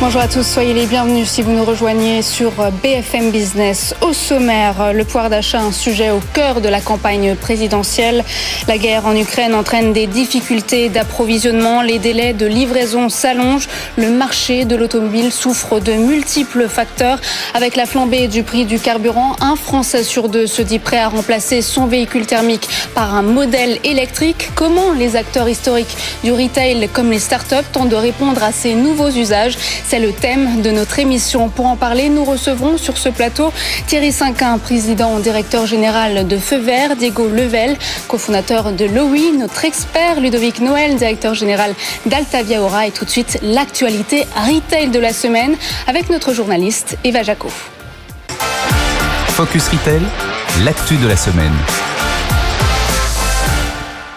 Bonjour à tous, soyez les bienvenus si vous nous rejoignez sur BFM Business. Au sommaire, le pouvoir d'achat, un sujet au cœur de la campagne présidentielle. La guerre en Ukraine entraîne des difficultés d'approvisionnement, les délais de livraison s'allongent, le marché de l'automobile souffre de multiples facteurs. Avec la flambée du prix du carburant, un Français sur deux se dit prêt à remplacer son véhicule thermique par un modèle électrique. Comment les acteurs historiques du retail comme les startups tentent de répondre à ces nouveaux usages? C'est le thème de notre émission. Pour en parler, nous recevrons sur ce plateau Thierry Cinquin, président directeur général de Feu Vert, Diego Level, cofondateur de Lowy, notre expert Ludovic Noël, directeur général d'Altavia Aura et tout de suite l'actualité retail de la semaine avec notre journaliste Eva Jaco. Focus Retail, l'actu de la semaine.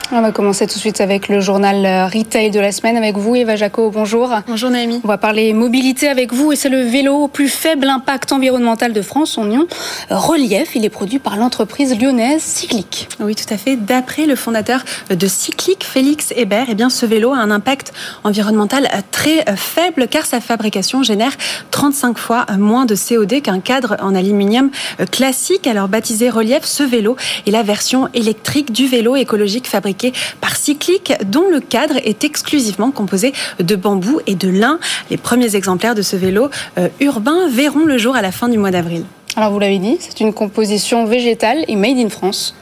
On va commencer tout de suite avec le journal euh, Retail de la semaine avec vous, Eva Jaco. Bonjour. Bonjour, Naomi. On va parler mobilité avec vous et c'est le vélo au plus faible impact environnemental de France, son nom Relief. Il est produit par l'entreprise lyonnaise Cyclic. Oui, tout à fait. D'après le fondateur de Cyclic, Félix Hébert, eh bien, ce vélo a un impact environnemental très faible car sa fabrication génère 35 fois moins de CO2 qu'un cadre en aluminium classique. Alors, baptisé Relief, ce vélo est la version électrique du vélo écologique fabriqué par Cyclic, dont le cadre est exclusivement composé de bambou et de lin. Les premiers exemplaires de ce vélo euh, urbain verront le jour à la fin du mois d'avril. Alors vous l'avez dit, c'est une composition végétale et made in France.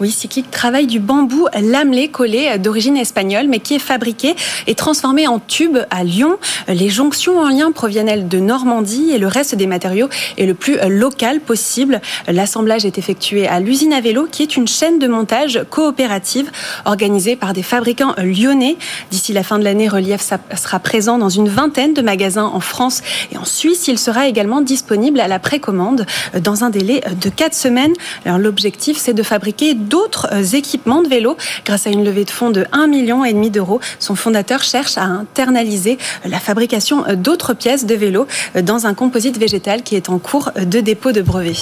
Oui, Cyclic travaille du bambou lamelé collé d'origine espagnole, mais qui est fabriqué et transformé en tube à Lyon. Les jonctions en lien proviennent de Normandie et le reste des matériaux est le plus local possible. L'assemblage est effectué à l'usine à vélo, qui est une chaîne de montage coopérative organisée par des fabricants lyonnais. D'ici la fin de l'année, Relief sera présent dans une vingtaine de magasins en France et en Suisse. Il sera également disponible à la précommande dans un délai de quatre semaines. Alors l'objectif, c'est de fabriquer d'autres euh, équipements de vélo grâce à une levée de fonds de 1,5 million d'euros. Son fondateur cherche à internaliser euh, la fabrication euh, d'autres pièces de vélo dans un composite végétal qui est en cours de dépôt de brevet.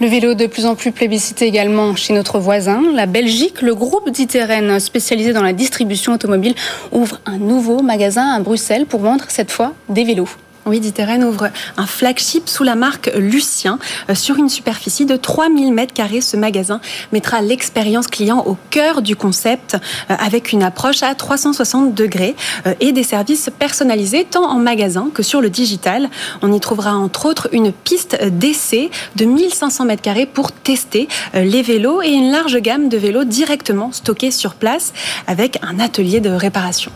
Le vélo de plus en plus plébiscité également chez notre voisin, la Belgique. Le groupe d'Iteren, spécialisé dans la distribution automobile, ouvre un nouveau magasin à Bruxelles pour vendre cette fois des vélos. Oui, Diteren ouvre un flagship sous la marque Lucien euh, sur une superficie de 3000 mètres carrés. Ce magasin mettra l'expérience client au cœur du concept euh, avec une approche à 360 degrés euh, et des services personnalisés tant en magasin que sur le digital. On y trouvera entre autres une piste d'essai de 1500 mètres carrés pour tester les vélos et une large gamme de vélos directement stockés sur place avec un atelier de réparation.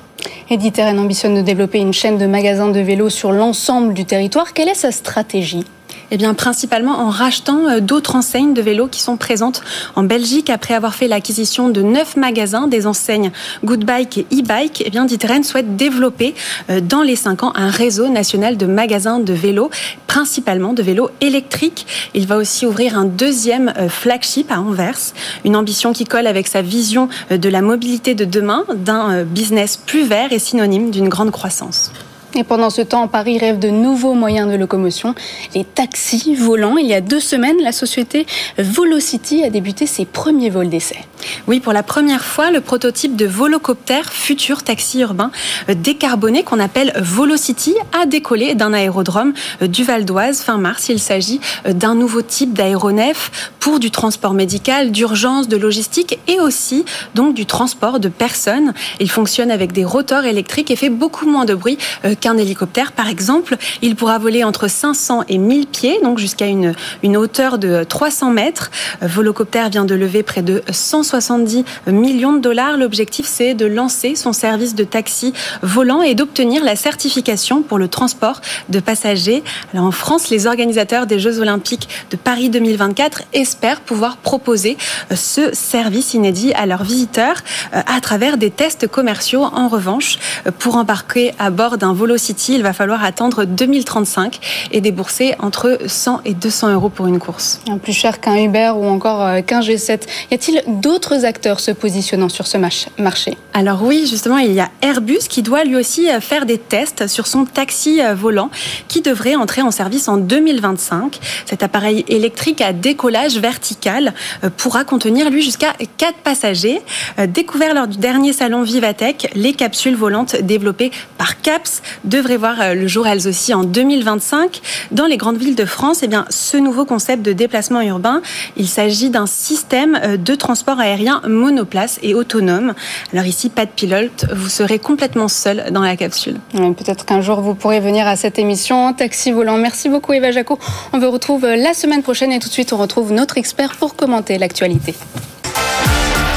Editeren ambitionne de développer une chaîne de magasins de vélos sur l'ensemble du territoire. Quelle est sa stratégie? Eh bien, principalement en rachetant euh, d'autres enseignes de vélos qui sont présentes en Belgique. Après avoir fait l'acquisition de neuf magasins des enseignes Goodbike et e-bike, eh bien, Diteren souhaite développer euh, dans les cinq ans un réseau national de magasins de vélos, principalement de vélos électriques. Il va aussi ouvrir un deuxième euh, flagship à Anvers, une ambition qui colle avec sa vision de la mobilité de demain, d'un business plus vert et synonyme d'une grande croissance. Et pendant ce temps, Paris rêve de nouveaux moyens de locomotion, les taxis volants. Il y a deux semaines, la société Volocity a débuté ses premiers vols d'essai. Oui, pour la première fois, le prototype de volocoptère futur taxi urbain euh, décarboné qu'on appelle Volocity a décollé d'un aérodrome euh, du Val d'Oise fin mars. Il s'agit euh, d'un nouveau type d'aéronef pour du transport médical, d'urgence, de logistique et aussi donc du transport de personnes. Il fonctionne avec des rotors électriques et fait beaucoup moins de bruit qu'un hélicoptère, par exemple. Il pourra voler entre 500 et 1000 pieds, donc jusqu'à une, une hauteur de 300 mètres. Volocopter vient de lever près de 170 millions de dollars. L'objectif, c'est de lancer son service de taxi volant et d'obtenir la certification pour le transport de passagers. Alors en France, les organisateurs des Jeux Olympiques de Paris 2024 espèrent pouvoir proposer euh, ce service inédit à leurs visiteurs euh, à travers des tests commerciaux. En revanche, pour embarquer à bord d'un volo City, il va falloir attendre 2035 et débourser entre 100 et 200 euros pour une course. Plus cher qu'un Uber ou encore euh, qu'un G7. Y a-t-il d'autres d'autres acteurs se positionnant sur ce marché. Alors oui, justement, il y a Airbus qui doit lui aussi euh, faire des tests sur son taxi euh, volant qui devrait entrer en service en 2025. Cet appareil électrique à décollage vertical euh, pourra contenir lui jusqu'à 4 passagers. Découvert lors du dernier salon Vivatech, les capsules volantes développées par CAPS devraient voir le jour elles aussi en 2025. Dans les grandes villes de France, eh bien, ce nouveau concept de déplacement urbain, il s'agit d'un système de transport aérien monoplace et autonome. Alors ici, pas de pilote, vous serez complètement seul dans la capsule. Peut-être qu'un jour vous pourrez venir à cette émission en taxi volant. Merci beaucoup Eva Jaco. On vous retrouve la semaine prochaine et tout de suite on retrouve notre expert pour commenter l'actualité.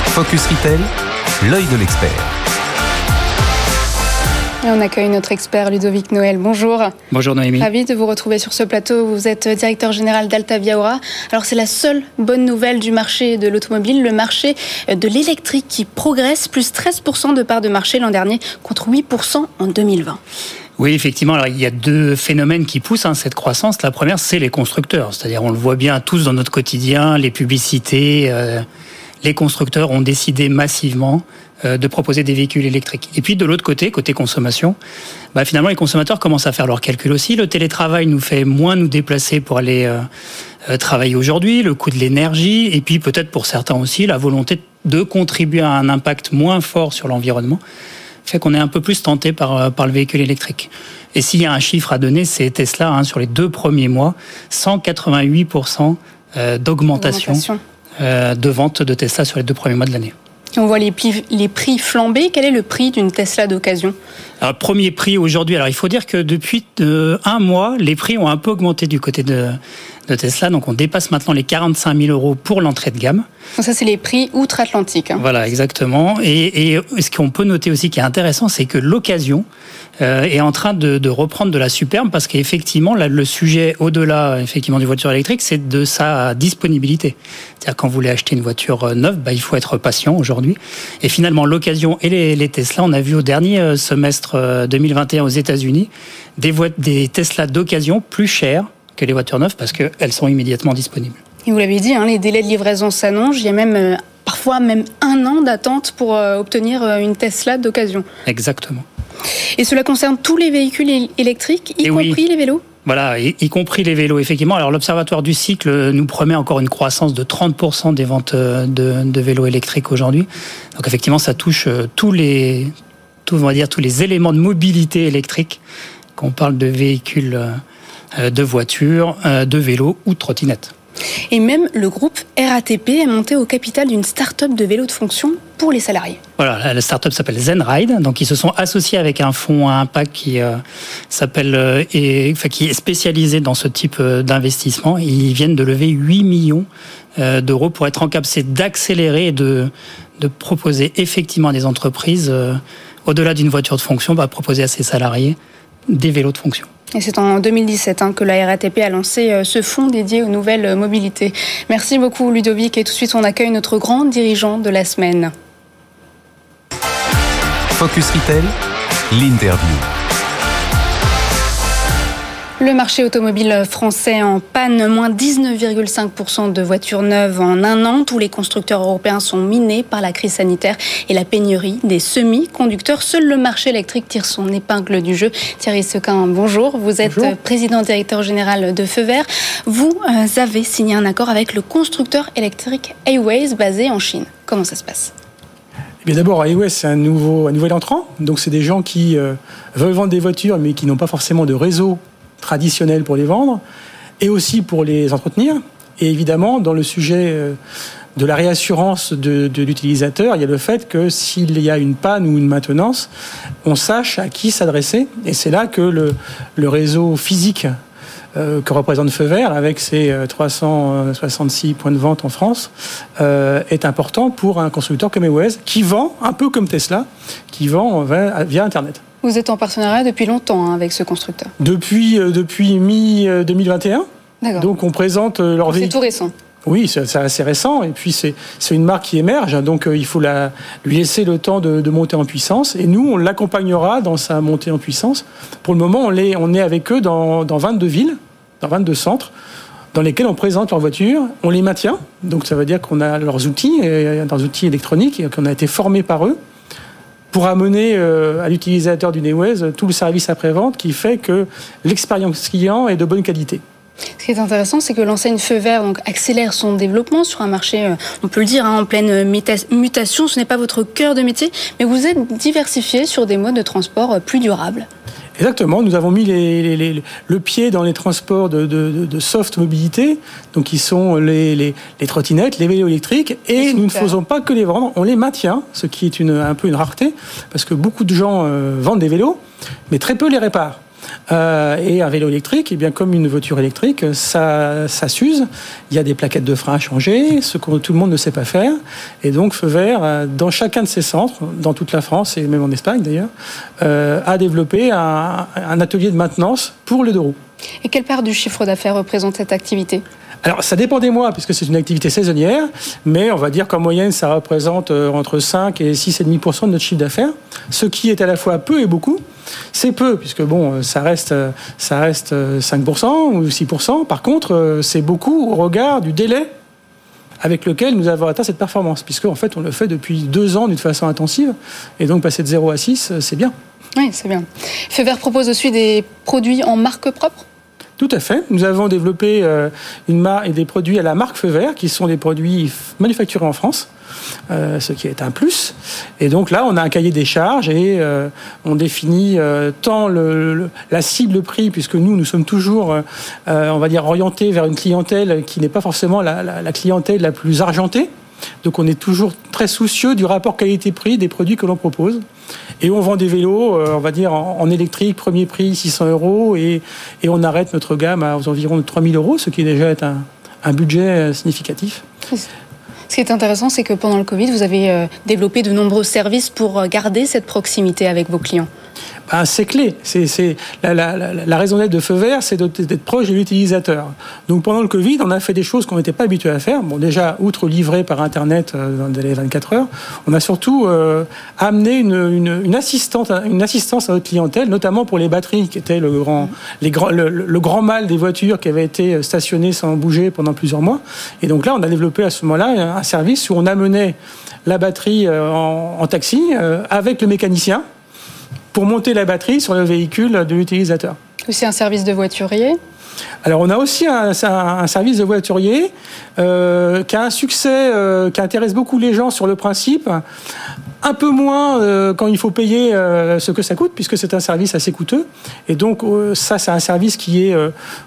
Focus Retail, l'œil de l'expert. Et on accueille notre expert Ludovic Noël. Bonjour. Bonjour Noémie. Ravi de vous retrouver sur ce plateau. Vous êtes directeur général d'Alta Viaora. Alors c'est la seule bonne nouvelle du marché de l'automobile, le marché de l'électrique qui progresse, plus 13% de part de marché l'an dernier contre 8% en 2020. Oui, effectivement. Alors, il y a deux phénomènes qui poussent hein, cette croissance. La première, c'est les constructeurs. C'est-à-dire, on le voit bien tous dans notre quotidien, les publicités. Euh, les constructeurs ont décidé massivement euh, de proposer des véhicules électriques. Et puis de l'autre côté, côté consommation, bah, finalement les consommateurs commencent à faire leurs calculs aussi. Le télétravail nous fait moins nous déplacer pour aller euh, euh, travailler aujourd'hui, le coût de l'énergie, et puis peut-être pour certains aussi la volonté de contribuer à un impact moins fort sur l'environnement fait qu'on est un peu plus tenté par, par le véhicule électrique. Et s'il y a un chiffre à donner, c'est Tesla, hein, sur les deux premiers mois, 188% d'augmentation de vente de Tesla sur les deux premiers mois de l'année. On voit les prix, les prix flamber. Quel est le prix d'une Tesla d'occasion? Alors, premier prix aujourd'hui. Alors, il faut dire que depuis euh, un mois, les prix ont un peu augmenté du côté de, de Tesla. Donc, on dépasse maintenant les 45 000 euros pour l'entrée de gamme. Donc ça, c'est les prix outre-Atlantique. Hein. Voilà, exactement. Et, et ce qu'on peut noter aussi qui est intéressant, c'est que l'occasion euh, est en train de, de, reprendre de la superbe parce qu'effectivement, le sujet au-delà effectivement du voiture électrique, c'est de sa disponibilité. C'est-à-dire quand vous voulez acheter une voiture euh, neuve, bah, il faut être patient aujourd'hui. Et finalement, l'occasion et les, les Tesla, on a vu au dernier semestre 2021 euh, aux États-Unis des, des Tesla d'occasion plus chères que les voitures neuves parce qu'elles sont immédiatement disponibles. Et vous l'avez dit, hein, les délais de livraison s'annoncent. Il y a même euh, parfois même un an d'attente pour euh, obtenir une Tesla d'occasion. Exactement. Et cela concerne tous les véhicules électriques, y compris les vélos? Voilà, y, compris les vélos, effectivement. Alors l'Observatoire du cycle nous promet encore une croissance de 30% des ventes de, de vélos électriques aujourd'hui. Donc effectivement, ça touche tous les, on va dire, tous les éléments de mobilité électrique, qu'on parle de véhicules, euh, de voitures, euh, de vélos ou de trottinettes. Et même le groupe RATP est monté au capital d'une start-up de vélos de fonction pour les salariés. Voilà, la start-up s'appelle ZenRide. Donc, ils se sont associés avec un fonds à impact qui euh, s'appelle et, enfin, qui est spécialisé dans ce type d'investissement. Ils viennent de lever 8 millions d'euros pour être en capacité d'accélérer et de, de proposer effectivement à des entreprises au-delà d'une voiture de fonction, va proposer à ses salariés des vélos de fonction. Et c'est en 2017 hein, que la RATP a lancé euh, ce fonds dédié aux nouvelles euh, mobilités. Merci beaucoup Ludovic et tout de suite on accueille notre grand dirigeant de la semaine. Focus Retail, l'interview. Le marché automobile français en panne, moins 19,5% de voitures neuves en un an. Tous les constructeurs européens sont minés par la crise sanitaire et la pénurie des semi-conducteurs. Seul le marché électrique tire son épingle du jeu. Thierry Sequin, bonjour. Vous êtes président directeur général de Feu Vert. Vous euh, avez signé un accord avec le constructeur électrique Airways basé en Chine. Comment ça se passe? Eh d'abord, Airways, c'est un, nouveau, un nouvel entrant. Donc, c'est des gens qui euh, veulent vendre des voitures, mais qui n'ont pas forcément de réseau traditionnels pour les vendre et aussi pour les entretenir. Et évidemment, dans le sujet euh, de la réassurance de, l'utilisateur, il y a le fait que s'il y a une panne ou une maintenance, on sache à qui s'adresser. Et c'est là que le, réseau physique euh, que représente Feu Vert, avec ses 366 euh, points de vente en France, est important pour un constructeur comme Ewes, qui vend, un peu comme Tesla, qui vend via Internet. Vous êtes en partenariat depuis longtemps hein, avec ce constructeur Depuis, euh, depuis mi-2021. Donc on présente euh, leur véhicule. C'est tout récent. Oui, c'est assez récent. Et puis c'est une marque qui émerge, donc euh, il faut la, lui laisser le temps de, monter en puissance. Et nous, on l'accompagnera dans sa montée en puissance. Pour le moment, on est, on est avec eux dans, dans 22 villes, dans 22 centres. dans lesquels on présente leurs voitures, on les maintient. Donc ça veut dire qu'on a leurs outils, leurs outils électroniques, et qu'on a été formés par eux pour amener à l'utilisateur du Newways tout le service après-vente qui fait que l'expérience client est de bonne qualité. Ce qui est intéressant, c'est que l'enseigne Feu Vert donc, accélère son développement sur un marché, euh, on peut le dire, hein, en pleine mutation. Ce n'est pas votre cœur de métier, mais vous êtes diversifié sur des modes de transport euh, plus durables. Exactement, nous avons mis le pied dans les transports de, soft mobilité, donc qui sont les, trottinettes, les vélos électriques, et nous ne faisons pas que les vendre, on les maintient, ce qui est un peu une rareté, parce que beaucoup de gens euh, vendent des vélos, mais très peu les réparent. Euh, et un vélo électrique, bien comme une voiture électrique, ça, s'use. Il y a des plaquettes de frein à changer, ce que tout le monde ne sait pas faire. Et donc Feu Vert, euh, dans chacun de ces centres, dans toute la France et même en Espagne d'ailleurs, euh, a développé un, un atelier de maintenance pour le deux roues. Et quelle part du chiffre d'affaires représente cette activité? Alors, ça dépend des mois, puisque c'est une activité saisonnière, mais on va dire qu'en moyenne, ça représente euh, entre 5 et 6,5% de notre chiffre d'affaires, ce qui est à la fois peu et beaucoup. C'est peu, puisque bon, euh, ça reste, euh, ça reste 5% ou 6%. Par contre, c'est beaucoup au regard du délai avec lequel nous avons atteint cette performance, puisque en fait, on le fait depuis deux ans d'une façon intensive, et donc passer de 0 à 6, c'est bien. Oui, c'est bien. Fever propose aussi des produits en marque propre? Tout à fait. Nous avons développé euh, une marque et des produits à la marque Feu Vert, qui sont des produits manufacturés en France. Euh, ce qui est un plus. Et donc là, on a un cahier des charges et euh, on définit tant la cible prix, puisque nous, nous sommes toujours, on va dire, orientés vers une clientèle qui n'est pas forcément la, clientèle la plus argentée. Donc on est toujours très soucieux du rapport qualité-prix des produits que l'on propose. Et on vend des vélos, euh, on va dire, en, électrique, premier prix 600 euros, et, on arrête notre gamme à aux environs de 3000 euros, ce qui est déjà un, un budget euh, significatif. Ce qui est intéressant, c'est que pendant le Covid, vous avez euh, développé de nombreux services pour garder cette proximité avec vos clients. C'est clé. C'est, la, raison d'être de Feu Vert, c'est d'être proche de l'utilisateur. Donc pendant le Covid, on a fait des choses qu'on n'était pas habitué à faire. Bon, déjà, outre livrer par Internet euh, dans les 24 heures, on a surtout euh, amené une, assistance à notre clientèle, notamment pour les batteries, qui étaient le grand, le, grand mal des voitures qui avaient été stationnées sans bouger pendant plusieurs mois. Et donc là, on a développé à ce moment-là un service où on amenait la batterie euh, en taxi avec le mécanicien pour monter la batterie sur le véhicule de l'utilisateur. C'est un service de voiturier. Alors on a aussi un, service de voiturier euh, qui a un succès euh, qui intéresse beaucoup les gens sur le principe, un peu moins euh, quand il faut payer ce que ça coûte puisque c'est un service assez coûteux. Et donc ça c'est un service qui est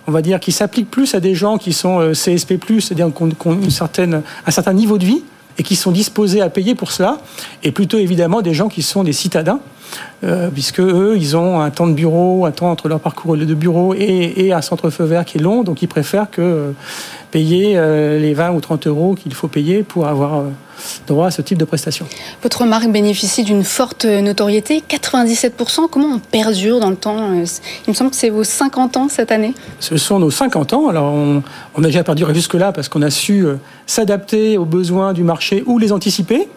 on va dire qui s'applique plus à des gens qui sont CSP+, c'est-à-dire qui ont une certaine, un certain niveau de vie et qui sont disposés à payer pour cela. Et plutôt évidemment des gens qui sont des citadins euh, puisque eux, ils ont un temps de bureau, un temps entre leur parcours de bureau et, un centre feu vert qui est long, donc ils préfèrent que euh, payer euh, les 20 ou 30 euros qu'il faut payer pour avoir droit à ce type de prestation. Votre marque bénéficie d'une forte notoriété, 97%. Comment on perdure dans le temps Il me semble que c'est vos 50 ans cette année. Ce sont nos 50 ans. Alors on, on a déjà perduré jusque-là parce qu'on a su s'adapter aux besoins du marché ou les anticiper.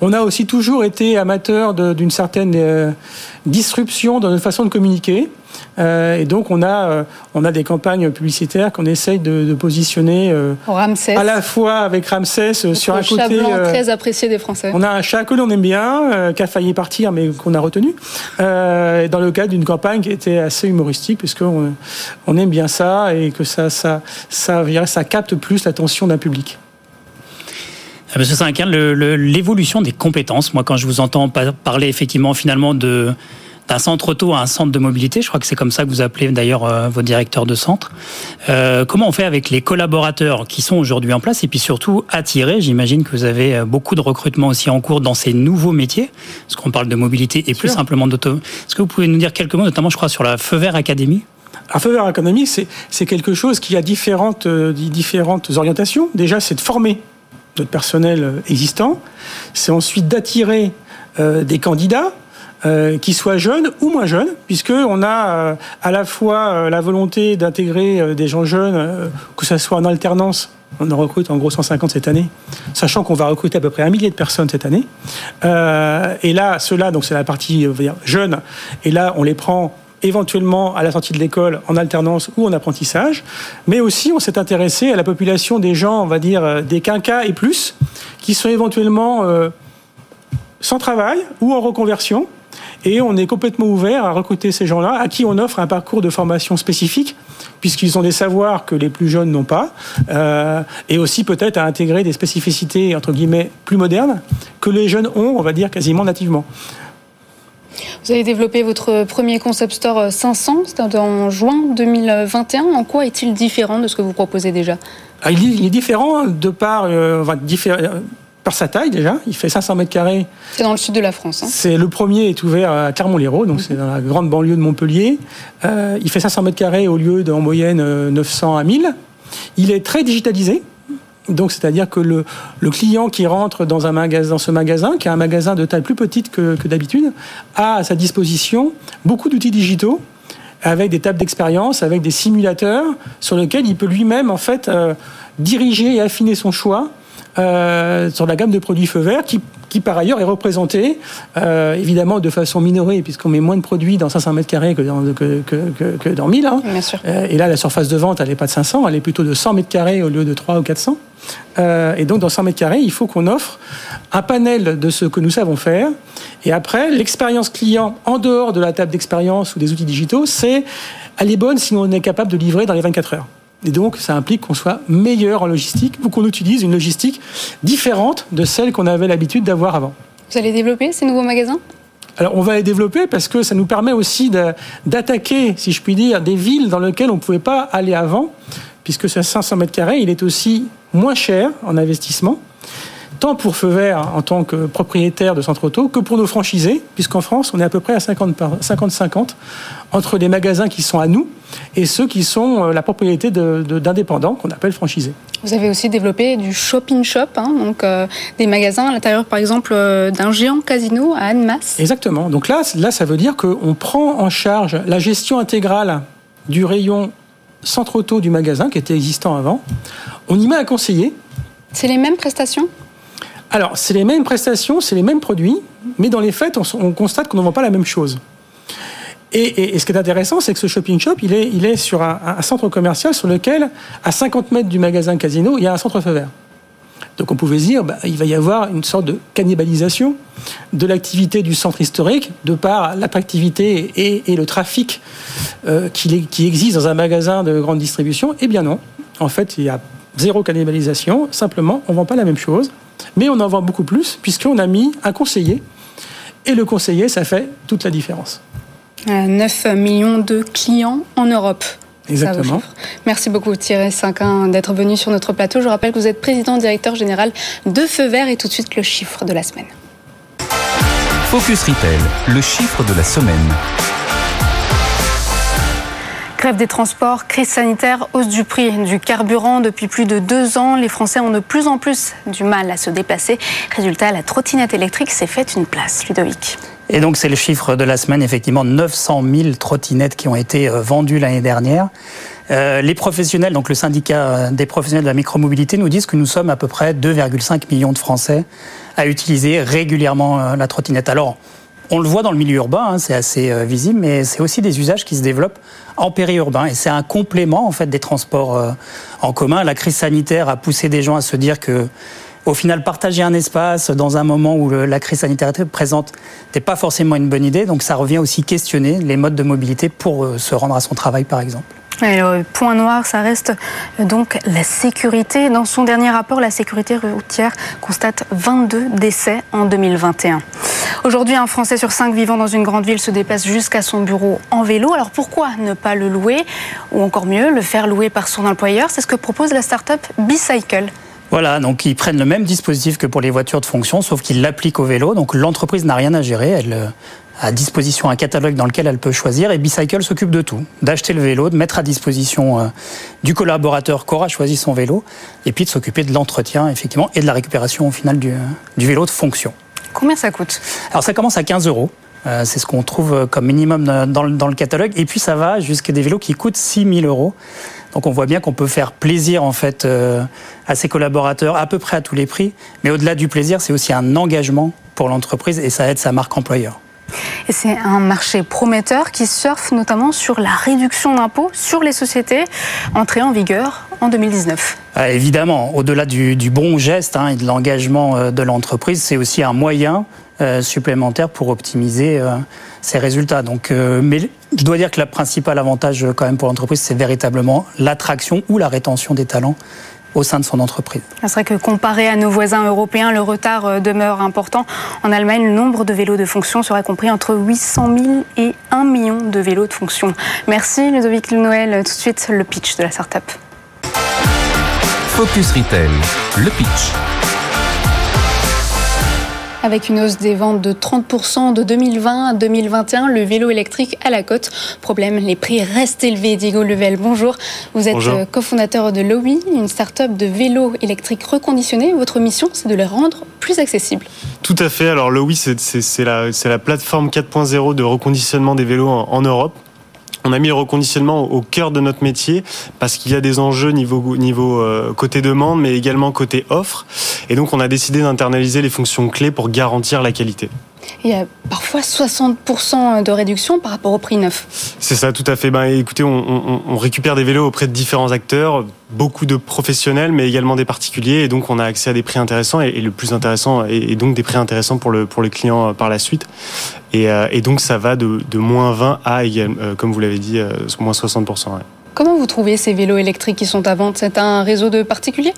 On a aussi toujours été amateur d'une certaine euh, disruption dans notre façon de communiquer. Euh, et donc on a, euh, on a des campagnes publicitaires qu'on essaye de, positionner à la fois avec Ramsès sur un côté chat blanc très apprécié des Français. On a un chat que l'on aime bien, qui a failli partir mais qu'on a retenu, dans le cadre d'une campagne qui était assez humoristique puisqu'on on aime bien ça et que ça, ça, ça, ça capte plus l'attention d'un public. Ah, Monsieur Saint-Quin, l'évolution des compétences, moi quand je vous entends parler effectivement finalement de d'un centre auto à un centre de mobilité, je crois que c'est comme ça que vous appelez d'ailleurs euh, vos directeurs de centre. Euh, comment on fait avec les collaborateurs qui sont aujourd'hui en place et puis surtout attirer J'imagine que vous avez euh, beaucoup de recrutement aussi en cours dans ces nouveaux métiers, parce qu'on parle de mobilité et plus simplement d'auto. Est-ce que vous pouvez nous dire quelques mots, notamment je crois sur la Feu Vert Academy la Feu Vert Academy, c'est quelque chose qui a différentes, différentes orientations. Déjà, c'est de former notre personnel euh, existant. C'est ensuite d'attirer euh, des candidats euh, qui soient jeunes ou moins jeunes, puisqu'on a à la fois la volonté d'intégrer des gens jeunes, que ce soit en alternance, on en recrute en gros 150 cette année, sachant qu'on va recruter à peu près un millier de personnes cette année. et là, ceux-là, donc c'est la partie jeune, et là, on les prend éventuellement à la sortie de l'école en alternance ou en apprentissage, mais aussi on s'est intéressé à la population des gens, on va dire euh, des quinquas et plus, qui sont éventuellement euh, sans travail ou en reconversion. Et on est complètement ouvert à recruter ces gens-là, à qui on offre un parcours de formation spécifique, puisqu'ils ont des savoirs que les plus jeunes n'ont pas, euh, et aussi peut-être à intégrer des spécificités, entre guillemets, plus modernes, que les jeunes ont, on va dire, quasiment nativement. Vous avez développé votre premier concept store 500, c'était en juin 2021. En quoi est-il différent de ce que vous proposez déjà? Ah, il, est différent de par, euh, par sa taille déjà. Il fait 500 mètres carrés. C'est dans le sud de la France. Hein. C'est le premier est ouvert à Clermont-Lérault, donc c'est dans la grande banlieue de Montpellier. Euh, il fait 500 mètres carrés au lieu d'en moyenne 900 à 1000. Il est très digitalisé. Donc, c'est-à-dire que le, client qui rentre dans, ce magasin, qui a un magasin de taille plus petite que, d'habitude, a à sa disposition beaucoup d'outils digitaux avec des tables d'expérience, avec des simulateurs sur lesquels il peut lui-même en fait euh, diriger et affiner son choix euh, sur la gamme de produits feu vert qui, qui par ailleurs est représentée euh, évidemment de façon minorée puisqu'on met moins de produits dans 500 mètres carrés que dans, que, que, que dans 1000. Hein. Euh, et là, la surface de vente, elle n'est pas de 500, elle est plutôt de 100 mètres carrés au lieu de 3 ou 400. Euh, et donc, dans 100 mètres carrés, il faut qu'on offre un panel de ce que nous savons faire. Et après, l'expérience client en dehors de la table d'expérience ou des outils digitaux, c'est elle est bonne si on est capable de livrer dans les 24 heures. Et donc, ça implique qu'on soit meilleur en logistique ou qu'on utilise une logistique différente de celle qu'on avait l'habitude d'avoir avant. Vous allez développer ces nouveaux magasins? Alors on va les développer parce que ça nous permet aussi d'attaquer, si je puis dire, des villes dans lesquelles on ne pouvait pas aller avant, puisque ce 500 mètres carrés, il est aussi moins cher en investissement tant pour Feu Vert en tant que propriétaire de centre auto que pour nos franchisés, puisqu'en France, on est à peu près à 50-50 entre les magasins qui sont à nous et ceux qui sont euh, la propriété d'indépendants qu'on appelle franchisés. Vous avez aussi développé du shopping shop, hein, donc euh, des magasins à l'intérieur, par exemple, euh, d'un géant casino à Annemasse. Exactement. Donc là, là, ça veut dire qu'on prend en charge la gestion intégrale du rayon centre auto du magasin qui était existant avant. On y met un conseiller. C'est les mêmes prestations? Alors, c'est les mêmes prestations, c'est les mêmes produits, mais dans les faits, on, constate qu'on ne vend pas la même chose. Et, ce qui est intéressant, c'est que ce shopping shop, il est, sur un, centre commercial sur lequel, à 50 mètres du magasin casino, il y a un centre feu vert. Donc on pouvait dire, bah, il va y avoir une sorte de cannibalisation de l'activité du centre historique, de par l'attractivité et, le trafic euh, qui, qui existe dans un magasin de grande distribution. Eh bien non, en fait, il y a zéro cannibalisation, simplement, on ne vend pas la même chose. Mais on en vend beaucoup plus puisqu'on a mis un conseiller. Et le conseiller, ça fait toute la différence. 9 millions de clients en Europe. Exactement. Merci beaucoup Thierry Cinquin d'être venu sur notre plateau. Je rappelle que vous êtes président directeur général de Feu Vert et tout de suite le chiffre de la semaine. Focus Retail, le chiffre de la semaine. Grève des transports, crise sanitaire, hausse du prix du carburant. Depuis plus de deux ans, les Français ont de plus en plus du mal à se déplacer. Résultat, la trottinette électrique s'est faite une place. Ludovic. Et donc c'est le chiffre de la semaine, effectivement, 900 000 trottinettes qui ont été euh, vendues l'année dernière. Euh, les professionnels, donc le syndicat euh, des professionnels de la micromobilité, nous disent que nous sommes à peu près 2,5 millions de Français à utiliser régulièrement la trottinette. Alors, on le voit dans le milieu urbain, hein, c'est assez euh, visible, mais c'est aussi des usages qui se développent en périurbain. Et c'est un complément en fait des transports euh, en commun. La crise sanitaire a poussé des gens à se dire que au final, partager un espace dans un moment où la crise sanitaire était présente n'est pas forcément une bonne idée. Donc ça revient aussi questionner les modes de mobilité pour euh, se rendre à son travail, par exemple. Le point noir, ça reste donc la sécurité. Dans son dernier rapport, la sécurité routière constate 22 décès en 2021. Aujourd'hui, un Français sur cinq vivant dans une grande ville se déplace jusqu'à son bureau en vélo. Alors pourquoi ne pas le louer ou encore mieux, le faire louer par son employeur? C'est ce que propose la start-up Bicycle. Voilà, donc ils prennent le même dispositif que pour les voitures de fonction, sauf qu'ils l'appliquent au vélo. Donc l'entreprise n'a rien à gérer, euh, à disposition un catalogue dans lequel elle peut choisir et Bicycle s'occupe de tout, d'acheter le vélo, de mettre à disposition euh, du collaborateur qui aura choisi son vélo et puis de s'occuper de l'entretien effectivement et de la récupération au final du, du vélo de fonction. Combien ça coûte? Alors ça commence à 15 euros. Euh, c'est ce qu'on trouve comme minimum dans le, dans le catalogue. Et puis ça va jusqu'à des vélos qui coûtent 6 000 euros. Donc on voit bien qu'on peut faire plaisir en fait euh, à ses collaborateurs à peu près à tous les prix. Mais au-delà du plaisir, c'est aussi un engagement pour l'entreprise et ça aide sa marque employeur. C'est un marché prometteur qui surfe notamment sur la réduction d'impôts sur les sociétés entrée en vigueur en 2019. Ah, évidemment, au-delà du, bon geste hein, et de l'engagement euh, de l'entreprise, c'est aussi un moyen euh, supplémentaire pour optimiser euh, ses résultats. Mais je dois dire que le principal avantage quand même pour l'entreprise, c'est véritablement l'attraction ou la rétention des talents au sein de son entreprise. C'est vrai que comparé à nos voisins européens, le retard euh, demeure important. En Allemagne, le nombre de vélos de fonction serait compris entre 800 000 et 1 million de vélos de fonction. Merci Ludovic Noël. Tout de suite, le pitch de la start-up. Focus Retail, le pitch. Avec une hausse des ventes de 30% de 2020 à 2021, le vélo électrique à la côte. Problème, les prix restent élevés. Diego Level, bonjour. Vous êtes euh, cofondateur de Lowy, une start-up de vélos électriques reconditionnés. Votre mission, c'est de les rendre plus accessibles. Tout à fait. Alors Lowy, c'est la, la, plateforme 4.0 de reconditionnement des vélos en Europe. On a mis le reconditionnement au cœur de notre métier parce qu'il y a des enjeux niveau, euh, côté demande, mais également côté offre. Et donc, on a décidé d'internaliser les fonctions clés pour garantir la qualité. Il y a parfois 60% de réduction par rapport au prix neuf. C'est ça, tout à fait. Ben, écoutez, on, récupère des vélos auprès de différents acteurs, beaucoup de professionnels, mais également des particuliers, et donc on a accès à des prix intéressants, et, le plus intéressant, et, donc des prix intéressants pour le, pour les clients euh, par la suite. Et, euh, donc ça va de, moins 20 à, euh, comme vous l'avez dit, moins 60%. Comment vous trouvez ces vélos électriques qui sont à vente? C'est un réseau de particuliers?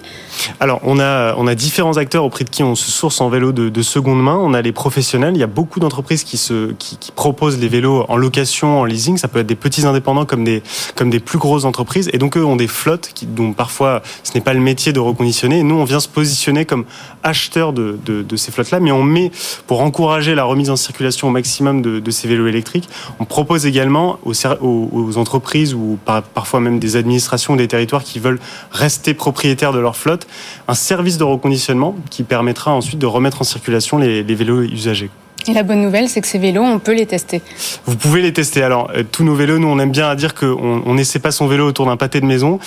Alors, on a, on a différents acteurs auprès de qui on se source en vélo de, seconde main. On a les professionnels. Il y a beaucoup d'entreprises qui, qui, proposent les vélos en location, en leasing. Ça peut être des petits indépendants comme des, comme des plus grosses entreprises. Et donc, eux ont des flottes qui, dont parfois ce n'est pas le métier de reconditionner. Et nous, on vient se positionner comme acheteur de, de, ces flottes-là. Mais on met, pour encourager la remise en circulation au maximum de, ces vélos électriques, on propose également aux, aux, entreprises ou par, parfois parfois même des administrations ou des territoires qui veulent rester propriétaires de leur flotte, un service de reconditionnement qui permettra ensuite de remettre en circulation les, vélos usagés. Et la bonne nouvelle, c'est que ces vélos, on peut les tester. Vous pouvez les tester. Alors, euh, tous nos vélos, nous, on aime bien à dire qu'on n'essaie pas son vélo autour d'un pâté de maison.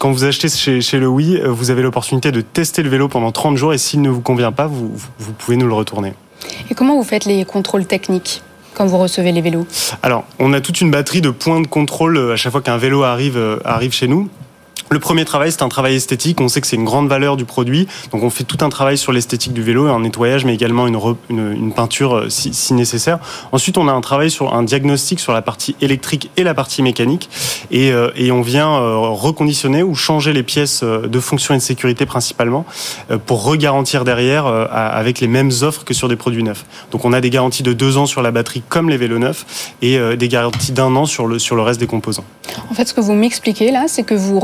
Quand vous achetez chez, chez le Oui, euh, vous avez l'opportunité de tester le vélo pendant 30 jours et s'il ne vous convient pas, vous, vous pouvez nous le retourner. Et comment vous faites les contrôles techniques? Quand vous recevez les vélos Alors, on a toute une batterie de points de contrôle euh, à chaque fois qu'un vélo arrive, euh, arrive chez nous. Le premier travail, c'est un travail esthétique. On sait que c'est une grande valeur du produit. Donc, on fait tout un travail sur l'esthétique du vélo, un nettoyage, mais également une, une, peinture euh, si, nécessaire. Ensuite, on a un travail sur un diagnostic sur la partie électrique et la partie mécanique. Et, euh, et on vient euh, reconditionner ou changer les pièces de fonction et de sécurité principalement pour regarantir derrière avec les mêmes offres que sur des produits neufs. Donc, on a des garanties de deux ans sur la batterie comme les vélos neufs et des garanties d'un an sur le, sur le reste des composants. En fait, ce que vous m'expliquez là, c'est que vous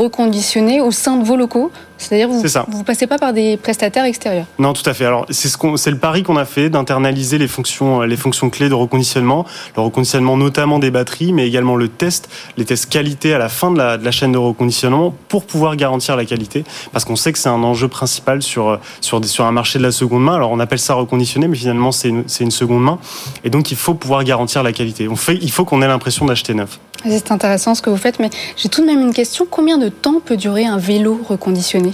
au sein de vos locaux c'est-à-dire vous ne passez pas par des prestataires extérieurs. Non, tout à fait. Alors c'est ce c'est le pari qu'on a fait d'internaliser les fonctions les fonctions clés de reconditionnement, le reconditionnement notamment des batteries, mais également le test, les tests qualité à la fin de la, de la chaîne de reconditionnement pour pouvoir garantir la qualité, parce qu'on sait que c'est un enjeu principal sur sur des, sur un marché de la seconde main. Alors on appelle ça reconditionner, mais finalement c'est une, une seconde main, et donc il faut pouvoir garantir la qualité. On fait, il faut qu'on ait l'impression d'acheter neuf. C'est intéressant ce que vous faites, mais j'ai tout de même une question. Combien de temps peut durer un vélo reconditionné?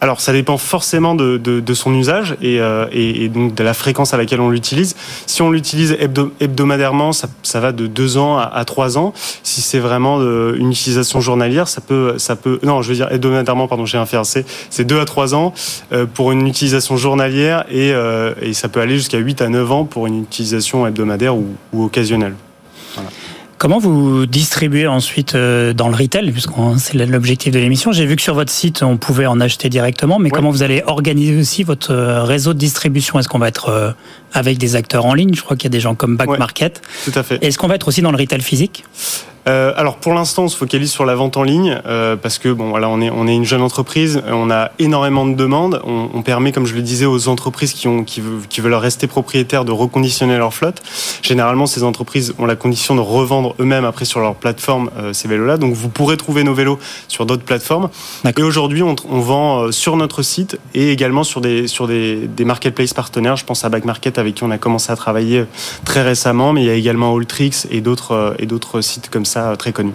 Alors, ça dépend forcément de, son usage euh, et, donc de la fréquence à laquelle on l'utilise. Si on l'utilise hebdomadairement, ça, va de 2 ans à, 3 ans. Si c'est vraiment euh, une utilisation journalière, ça peut, ça peut, non, je veux dire hebdomadairement, pardon, j'ai un fait c'est 2 à 3 ans euh, pour une utilisation journalière et, ça peut aller jusqu'à 8 à 9 ans pour une utilisation hebdomadaire ou occasionnelle. Comment vous distribuez ensuite euh, dans le retail, puisque c'est l'objectif de l'émission? J'ai vu que sur votre site, on pouvait en acheter directement, mais comment vous allez organiser aussi votre euh, réseau de distribution? Est-ce qu'on va être euh, avec des acteurs en ligne? Je crois qu'il y a des gens comme Back Market. Tout à fait. Est-ce qu'on va être aussi dans le retail physique? Euh, alors pour l'instant, on se focalise sur la vente en ligne euh, parce que bon voilà, on est on est une jeune entreprise, on a énormément de demandes. On, on permet, comme je le disais, aux entreprises qui ont qui, veulent, qui veulent rester propriétaires de reconditionner leur flotte. Généralement, ces entreprises ont la condition de revendre eux-mêmes après sur leur plateforme euh, ces vélos-là. Donc vous pourrez trouver nos vélos sur d'autres plateformes. Et aujourd'hui, on, on, vend euh, sur notre site et également sur des sur des, des marketplaces partenaires. Je pense à Back Market avec qui on a commencé à travailler très récemment, mais il y a également Alltrix et d'autres et d'autres sites comme ça ça très connu.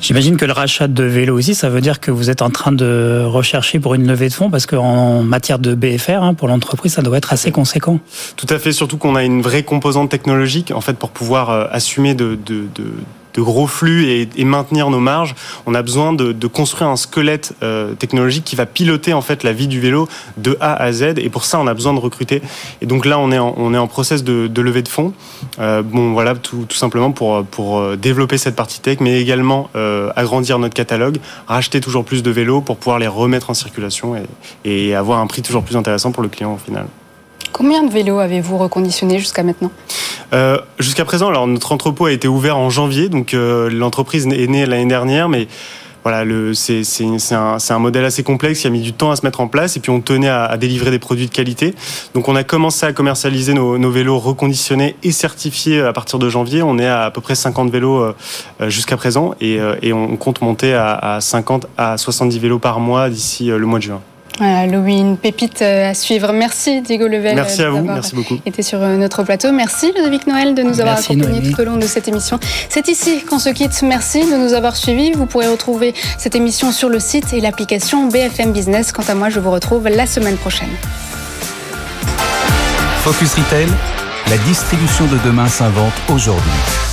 J'imagine que le rachat de vélos aussi, ça veut dire que vous êtes en train de rechercher pour une levée de fonds parce qu'en matière de BFR, hein, pour l'entreprise, ça doit être assez conséquent. Tout à fait, surtout qu'on a une vraie composante technologique en fait pour pouvoir assumer de, de, de de gros flux et, et, maintenir nos marges, on a besoin de, de construire un squelette euh, technologique qui va piloter en fait la vie du vélo de A à Z. Et pour ça, on a besoin de recruter. Et donc là, on est en, on est en process de, de levée de fonds. Euh, bon, voilà, tout, tout, simplement pour pour euh, développer cette partie tech, mais également euh, agrandir notre catalogue, racheter toujours plus de vélos pour pouvoir les remettre en circulation et, et avoir un prix toujours plus intéressant pour le client au final. Combien de vélos avez-vous reconditionné jusqu'à maintenant euh, Jusqu'à présent, alors notre entrepôt a été ouvert en janvier, donc euh, l'entreprise est née l'année dernière, mais voilà, c'est un, modèle assez complexe qui a mis du temps à se mettre en place et puis on tenait à, délivrer des produits de qualité. Donc on a commencé à commercialiser nos, vélos reconditionnés et certifiés à partir de janvier. On est à à peu près 50 vélos euh, jusqu'à présent et, euh, on compte monter à, à 50 à 70 vélos par mois d'ici euh, le mois de juin. Voilà, Louis, une pépite euh, à suivre. Merci Diego Level. Merci à vous, merci beaucoup. Été sur euh, notre plateau. Merci Ludovic Noël de nous avoir accompagnés tout au long de cette émission. C'est ici qu'on se quitte. Merci de nous avoir suivis. Vous pourrez retrouver cette émission sur le site et l'application BFM Business. Quant à moi, je vous retrouve la semaine prochaine. Focus Retail, la distribution de demain s'invente aujourd'hui.